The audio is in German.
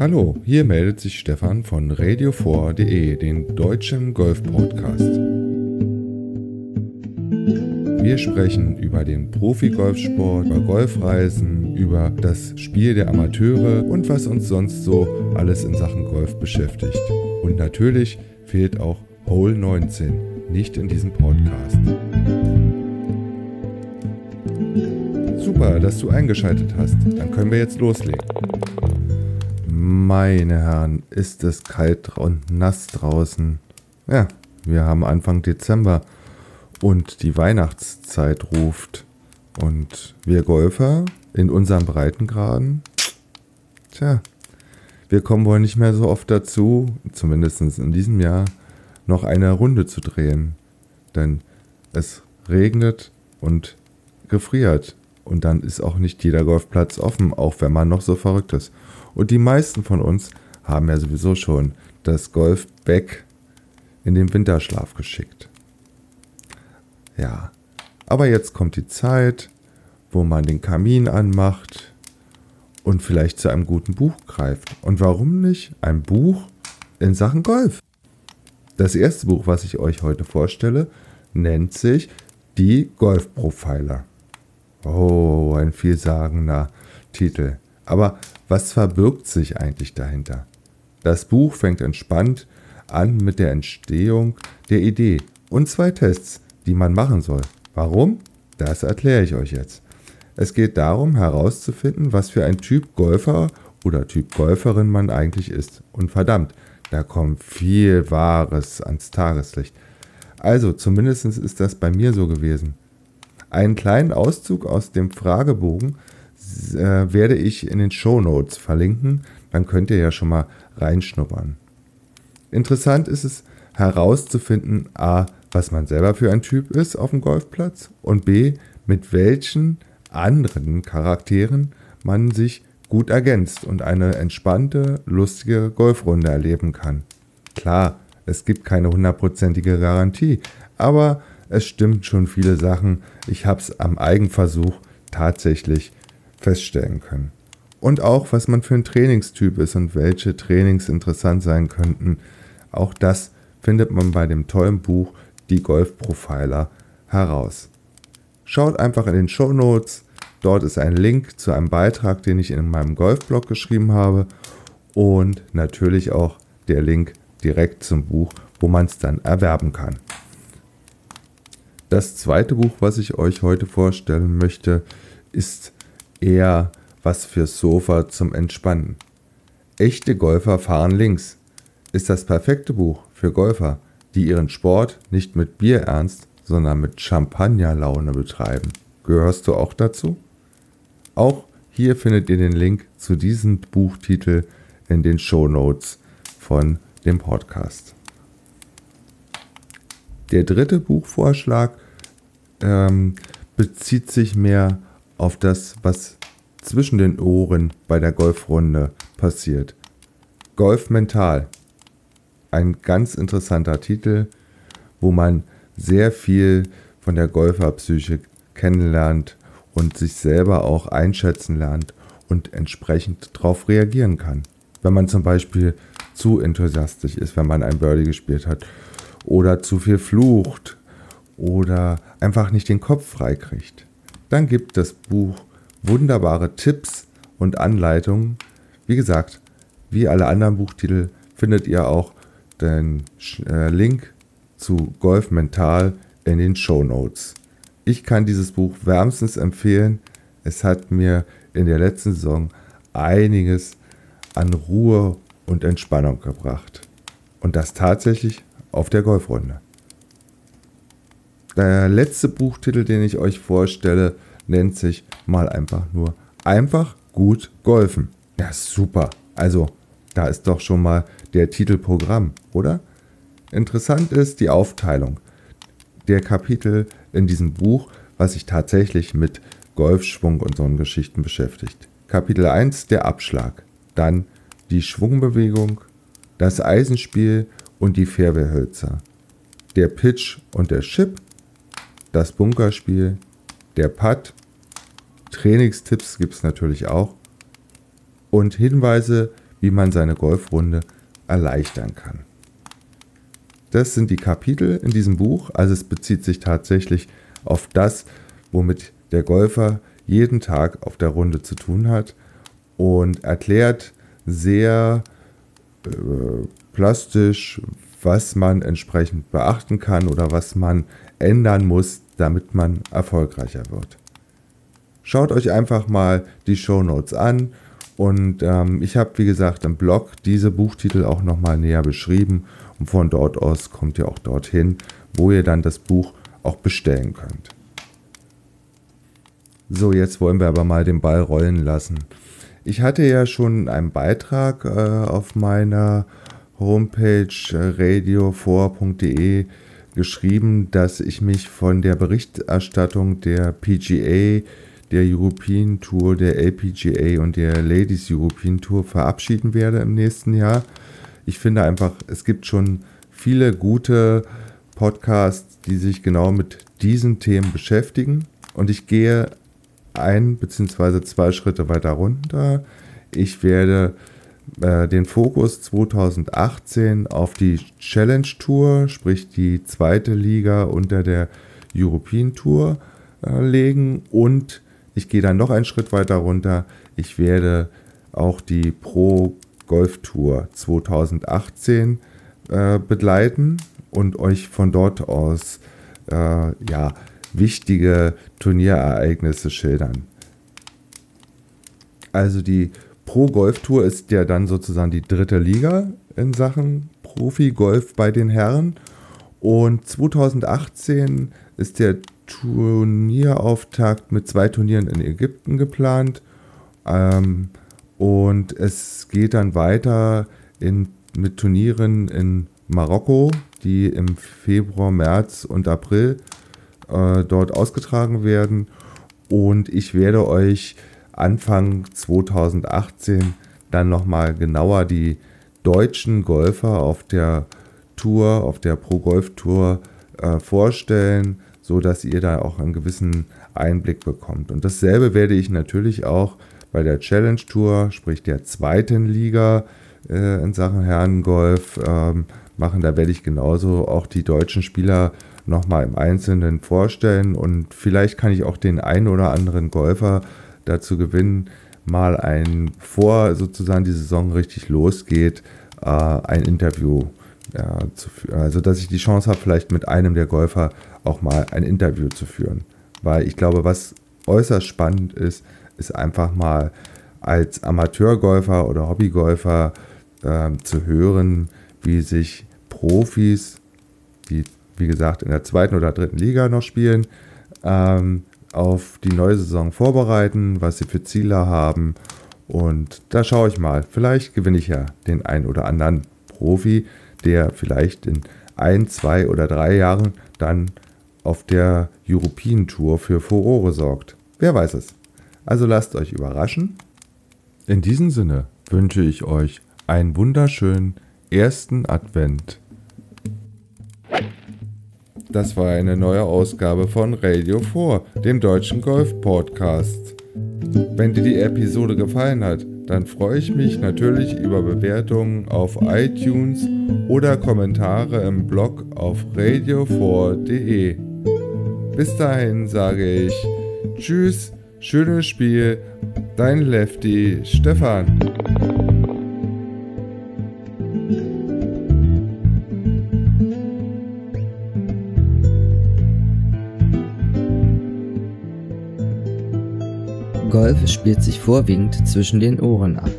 Hallo, hier meldet sich Stefan von radio4.de, den deutschen Golf-Podcast. Wir sprechen über den Profi-Golfsport, über Golfreisen, über das Spiel der Amateure und was uns sonst so alles in Sachen Golf beschäftigt. Und natürlich fehlt auch Hole 19 nicht in diesem Podcast. Super, dass du eingeschaltet hast. Dann können wir jetzt loslegen. Meine Herren, ist es kalt und nass draußen. Ja, wir haben Anfang Dezember und die Weihnachtszeit ruft. Und wir Golfer in unseren Breitengraden, tja, wir kommen wohl nicht mehr so oft dazu, zumindest in diesem Jahr, noch eine Runde zu drehen. Denn es regnet und gefriert. Und dann ist auch nicht jeder Golfplatz offen, auch wenn man noch so verrückt ist. Und die meisten von uns haben ja sowieso schon das Golfback in den Winterschlaf geschickt. Ja, aber jetzt kommt die Zeit, wo man den Kamin anmacht und vielleicht zu einem guten Buch greift. Und warum nicht ein Buch in Sachen Golf? Das erste Buch, was ich euch heute vorstelle, nennt sich Die Golf-Profiler. Oh, ein vielsagender Titel. Aber was verbirgt sich eigentlich dahinter? Das Buch fängt entspannt an mit der Entstehung der Idee und zwei Tests, die man machen soll. Warum? Das erkläre ich euch jetzt. Es geht darum herauszufinden, was für ein Typ Golfer oder Typ Golferin man eigentlich ist. Und verdammt, da kommt viel Wahres ans Tageslicht. Also, zumindest ist das bei mir so gewesen. Einen kleinen Auszug aus dem Fragebogen äh, werde ich in den Show Notes verlinken. Dann könnt ihr ja schon mal reinschnuppern. Interessant ist es herauszufinden, a, was man selber für ein Typ ist auf dem Golfplatz und b, mit welchen anderen Charakteren man sich gut ergänzt und eine entspannte, lustige Golfrunde erleben kann. Klar, es gibt keine hundertprozentige Garantie, aber es stimmt schon viele Sachen. Ich habe es am Eigenversuch tatsächlich feststellen können. Und auch, was man für ein Trainingstyp ist und welche Trainings interessant sein könnten. Auch das findet man bei dem tollen Buch Die Golf Profiler heraus. Schaut einfach in den Show Notes. Dort ist ein Link zu einem Beitrag, den ich in meinem Golfblog geschrieben habe. Und natürlich auch der Link direkt zum Buch, wo man es dann erwerben kann. Das zweite Buch, was ich euch heute vorstellen möchte, ist eher was fürs Sofa zum Entspannen. Echte Golfer fahren links ist das perfekte Buch für Golfer, die ihren Sport nicht mit Bier ernst, sondern mit Champagnerlaune betreiben. Gehörst du auch dazu? Auch hier findet ihr den Link zu diesem Buchtitel in den Show Notes von dem Podcast. Der dritte Buchvorschlag ähm, bezieht sich mehr auf das, was zwischen den Ohren bei der Golfrunde passiert. Golf mental. Ein ganz interessanter Titel, wo man sehr viel von der Golferpsyche kennenlernt und sich selber auch einschätzen lernt und entsprechend darauf reagieren kann. Wenn man zum Beispiel zu enthusiastisch ist, wenn man ein Birdie gespielt hat oder zu viel flucht oder einfach nicht den Kopf freikriegt. Dann gibt das Buch wunderbare Tipps und Anleitungen. Wie gesagt, wie alle anderen Buchtitel findet ihr auch den äh, Link zu Golf Mental in den Show Notes. Ich kann dieses Buch wärmstens empfehlen. Es hat mir in der letzten Saison einiges an Ruhe und Entspannung gebracht. Und das tatsächlich auf der Golfrunde. Der letzte Buchtitel, den ich euch vorstelle, nennt sich mal einfach nur Einfach gut golfen. Ja, super. Also, da ist doch schon mal der Titelprogramm, oder? Interessant ist die Aufteilung der Kapitel in diesem Buch, was sich tatsächlich mit Golfschwung und so Geschichten beschäftigt. Kapitel 1 der Abschlag, dann die Schwungbewegung, das Eisenspiel und die Fairwayhölzer, der Pitch und der Chip, das Bunkerspiel, der Putt, Trainingstipps gibt es natürlich auch. Und Hinweise, wie man seine Golfrunde erleichtern kann. Das sind die Kapitel in diesem Buch, also es bezieht sich tatsächlich auf das, womit der Golfer jeden Tag auf der Runde zu tun hat und erklärt sehr äh, plastisch, was man entsprechend beachten kann oder was man ändern muss, damit man erfolgreicher wird. Schaut euch einfach mal die Show Notes an und ähm, ich habe, wie gesagt, im Blog diese Buchtitel auch nochmal näher beschrieben und von dort aus kommt ihr auch dorthin, wo ihr dann das Buch auch bestellen könnt. So, jetzt wollen wir aber mal den Ball rollen lassen. Ich hatte ja schon einen Beitrag äh, auf meiner Homepage äh, radio4.de geschrieben, dass ich mich von der Berichterstattung der PGA, der European Tour, der LPGA und der Ladies European Tour verabschieden werde im nächsten Jahr. Ich finde einfach, es gibt schon viele gute Podcasts, die sich genau mit diesen Themen beschäftigen. Und ich gehe ein bzw. zwei Schritte weiter runter. Ich werde äh, den Fokus 2018 auf die Challenge Tour, sprich die zweite Liga unter der European Tour äh, legen und ich gehe dann noch einen Schritt weiter runter. Ich werde auch die Pro Golf Tour 2018 äh, begleiten und euch von dort aus äh, ja, wichtige Turnierereignisse schildern. Also die Pro Golf Tour ist ja dann sozusagen die dritte Liga in Sachen Profi-Golf bei den Herren. Und 2018 ist der Turnierauftakt mit zwei Turnieren in Ägypten geplant. Ähm, und es geht dann weiter in, mit Turnieren in Marokko, die im Februar, März und April äh, dort ausgetragen werden. Und ich werde euch Anfang 2018 dann nochmal genauer die deutschen Golfer auf der Tour, auf der Pro Golf Tour äh, vorstellen, so dass ihr da auch einen gewissen Einblick bekommt. Und dasselbe werde ich natürlich auch bei der Challenge Tour, sprich der zweiten Liga äh, in Sachen Herrengolf ähm, machen. Da werde ich genauso auch die deutschen Spieler nochmal im Einzelnen vorstellen und vielleicht kann ich auch den einen oder anderen Golfer dazu gewinnen, mal ein, vor sozusagen die Saison richtig losgeht, äh, ein Interview ja, zu führen. Also, dass ich die Chance habe, vielleicht mit einem der Golfer auch mal ein Interview zu führen. Weil ich glaube, was äußerst spannend ist, ist einfach mal als Amateurgolfer oder Hobbygolfer äh, zu hören, wie sich Profis, die wie gesagt in der zweiten oder dritten Liga noch spielen, ähm, auf die neue Saison vorbereiten, was sie für Ziele haben. Und da schaue ich mal. Vielleicht gewinne ich ja den einen oder anderen Profi, der vielleicht in ein, zwei oder drei Jahren dann auf der European Tour für Furore sorgt. Wer weiß es. Also lasst euch überraschen. In diesem Sinne wünsche ich euch einen wunderschönen ersten Advent. Das war eine neue Ausgabe von Radio 4, dem deutschen Golf-Podcast. Wenn dir die Episode gefallen hat, dann freue ich mich natürlich über Bewertungen auf iTunes oder Kommentare im Blog auf radio4.de. Bis dahin sage ich Tschüss, schönes Spiel, dein Lefty Stefan. Golf spielt sich vorwiegend zwischen den Ohren ab.